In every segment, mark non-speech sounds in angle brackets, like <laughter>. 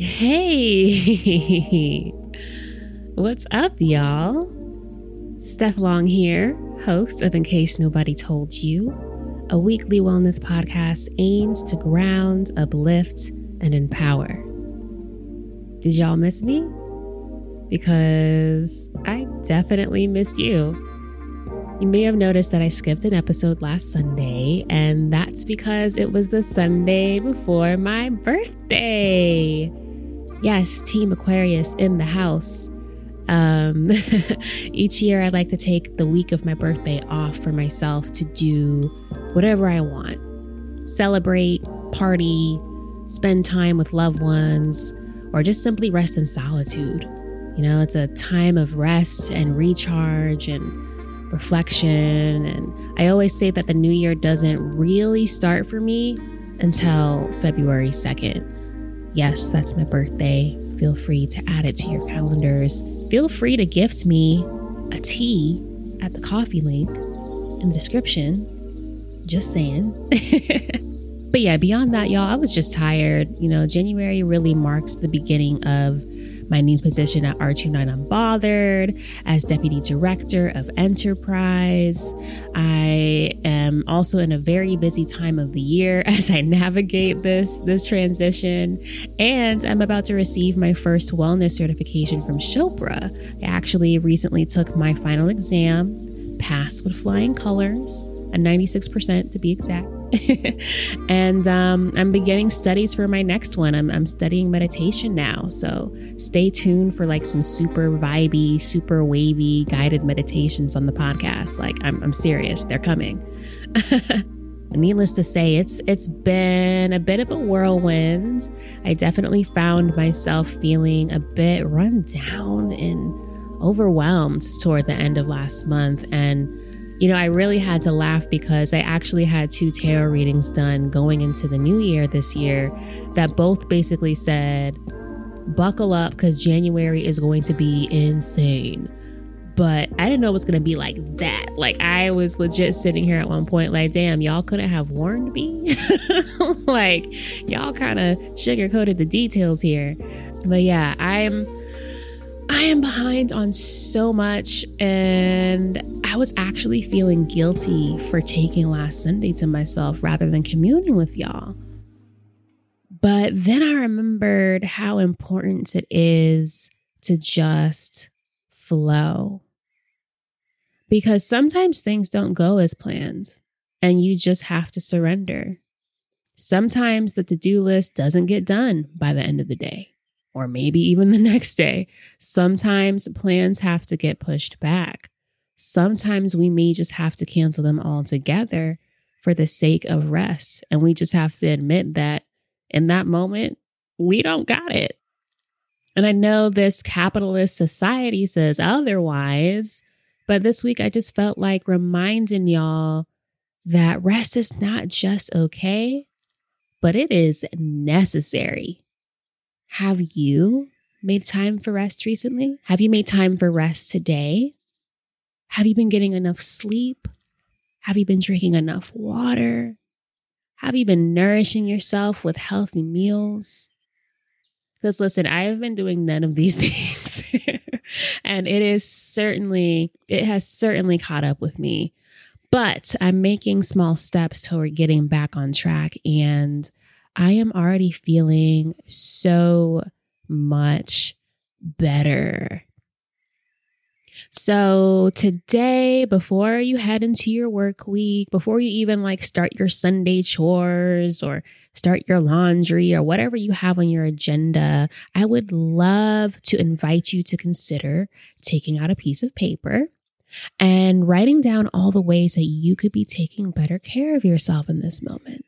Hey, what's up, y'all? Steph Long here, host of In Case Nobody Told You, a weekly wellness podcast aims to ground, uplift, and empower. Did y'all miss me? Because I definitely missed you. You may have noticed that I skipped an episode last Sunday, and that's because it was the Sunday before my birthday. Yes, Team Aquarius in the house. Um, <laughs> each year, I like to take the week of my birthday off for myself to do whatever I want celebrate, party, spend time with loved ones, or just simply rest in solitude. You know, it's a time of rest and recharge and reflection. And I always say that the new year doesn't really start for me until February 2nd. Yes, that's my birthday. Feel free to add it to your calendars. Feel free to gift me a tea at the Ko-fi link in the description. Just saying. <laughs> but yeah, beyond that, y'all, I was just tired. You know, January really marks the beginning of my new position at R29 Unbothered as Deputy Director of Enterprise. I am also in a very busy time of the year <laughs> as I navigate this, this transition. And I'm about to receive my first wellness certification from Chopra. I actually recently took my final exam, passed with flying colors, a 96% to be exact. <laughs> and um, I'm beginning studies for my next one. I'm, I'm studying meditation now. So stay tuned for like some super vibey, super wavy guided meditations on the podcast. Like, I'm, I'm serious, they're coming. <laughs> Needless to say, it's it's been a bit of a whirlwind. I definitely found myself feeling a bit run down and overwhelmed toward the end of last month and you know, I really had to laugh because I actually had two tarot readings done going into the new year this year that both basically said, buckle up because January is going to be insane. But I didn't know it was going to be like that. Like, I was legit sitting here at one point, like, damn, y'all couldn't have warned me. <laughs> like, y'all kind of sugarcoated the details here. But yeah, I'm I am behind on so much, and I was actually feeling guilty for taking last Sunday to myself rather than communing with y'all. But then I remembered how important it is to just flow. Because sometimes things don't go as planned, and you just have to surrender. Sometimes the to do list doesn't get done by the end of the day or maybe even <laughs> the next day. Sometimes plans have to get pushed back. Sometimes we may just have to cancel them altogether for the sake of rest. And we just have to admit that in that moment, we don't got it. And I know this capitalist society says otherwise, but this week I just felt like reminding y'all that rest is not just okay, but it is necessary. Have you made time for rest recently? Have you made time for rest today? Have you been getting enough sleep? Have you been drinking enough water? Have you been nourishing yourself with healthy meals? Because listen, I have been doing none of these <laughs> things. and it is certainly, it has certainly caught up with me. But I'm making small steps toward getting back on track. And I am already feeling so much better. So, today, before you head into your work week, before you even like start your Sunday chores or start your laundry or whatever you have on your agenda, I would love to invite you to consider taking out a piece of paper and writing down all the ways that you could be taking better care of yourself in this moment.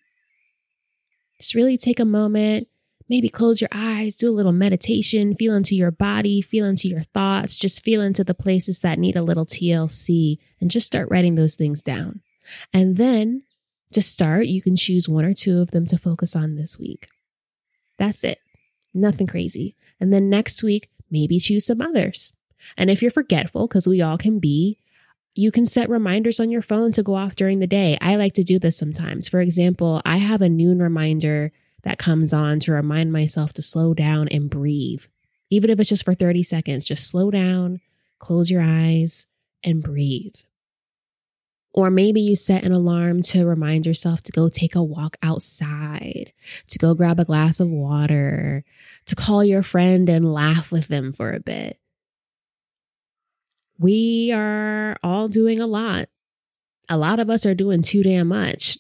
Just really take a moment, maybe close your eyes, do a little meditation, feel into your body, feel into your thoughts, just feel into the places that need a little TLC, and just start writing those things down. And then to start, you can choose one or two of them to focus on this week. That's it. Nothing crazy. And then next week, maybe choose some others. And if you're forgetful, because we all can be, you can set reminders on your phone to go off during the day. I like to do this sometimes. For example, I have a noon reminder that comes on to remind myself to slow down and breathe. Even if it's just for 30 seconds, just slow down, close your eyes, and breathe. Or maybe you set an alarm to remind yourself to go take a walk outside, to go grab a glass of water, to call your friend and laugh with them for a bit. We are all doing a lot. A lot of us are doing too damn much.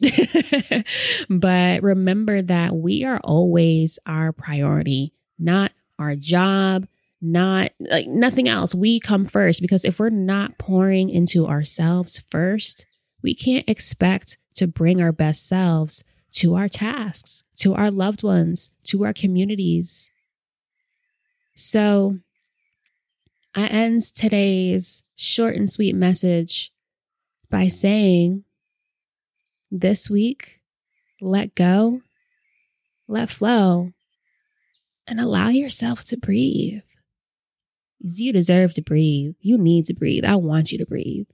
<laughs> but remember that we are always our priority, not our job, not like nothing else. We come first because if we're not pouring into ourselves first, we can't expect to bring our best selves to our tasks, to our loved ones, to our communities. So I end today's short and sweet message by saying this week, let go, let flow, and allow yourself to breathe. You deserve to breathe. You need to breathe. I want you to breathe.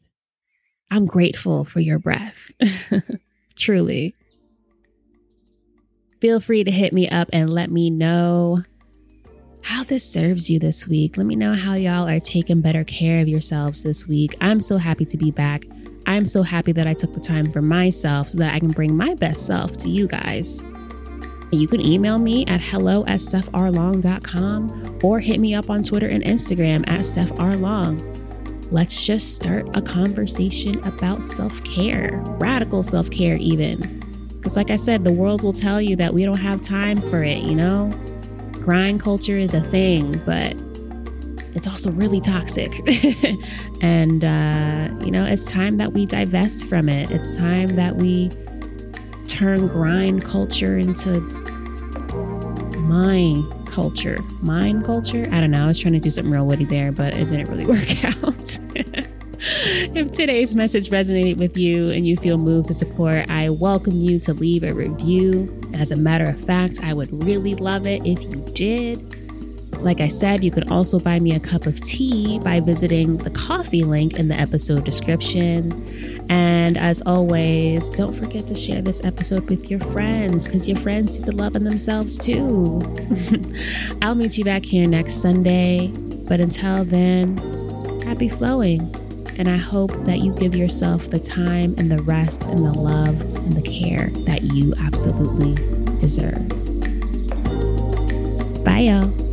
I'm grateful for your breath. <laughs> Truly. Feel free to hit me up and let me know how this serves you this week. Let me know how y'all are taking better care of yourselves this week. I'm so happy to be back. I'm so happy that I took the time for myself so that I can bring my best self to you guys. You can email me at hello at stephRlong.com or hit me up on Twitter and Instagram at stephRlong. Let's just start a conversation about self care, radical self care, even. Because, like I said, the world will tell you that we don't have time for it, you know? Grind culture is a thing, but it's also really toxic. <laughs> and, uh, you know, it's time that we divest from it. It's time that we turn grind culture into mind culture. Mind culture? I don't know. I was trying to do something real witty there, but it didn't really <laughs> work out. <laughs> if today's message resonated with you and you feel moved to support, I welcome you to leave a review. As a matter of fact, I would really love it if you did. Like I said, you could also buy me a cup of tea by visiting the Ko-fi link in the episode description. And as always, don't forget to share this episode with your friends because your friends see the love in themselves too. <laughs> I'll meet you back here next Sunday. But until then, happy flowing. And I hope that you give yourself the time and the rest and the love and the care that you absolutely deserve. Bye, y'all.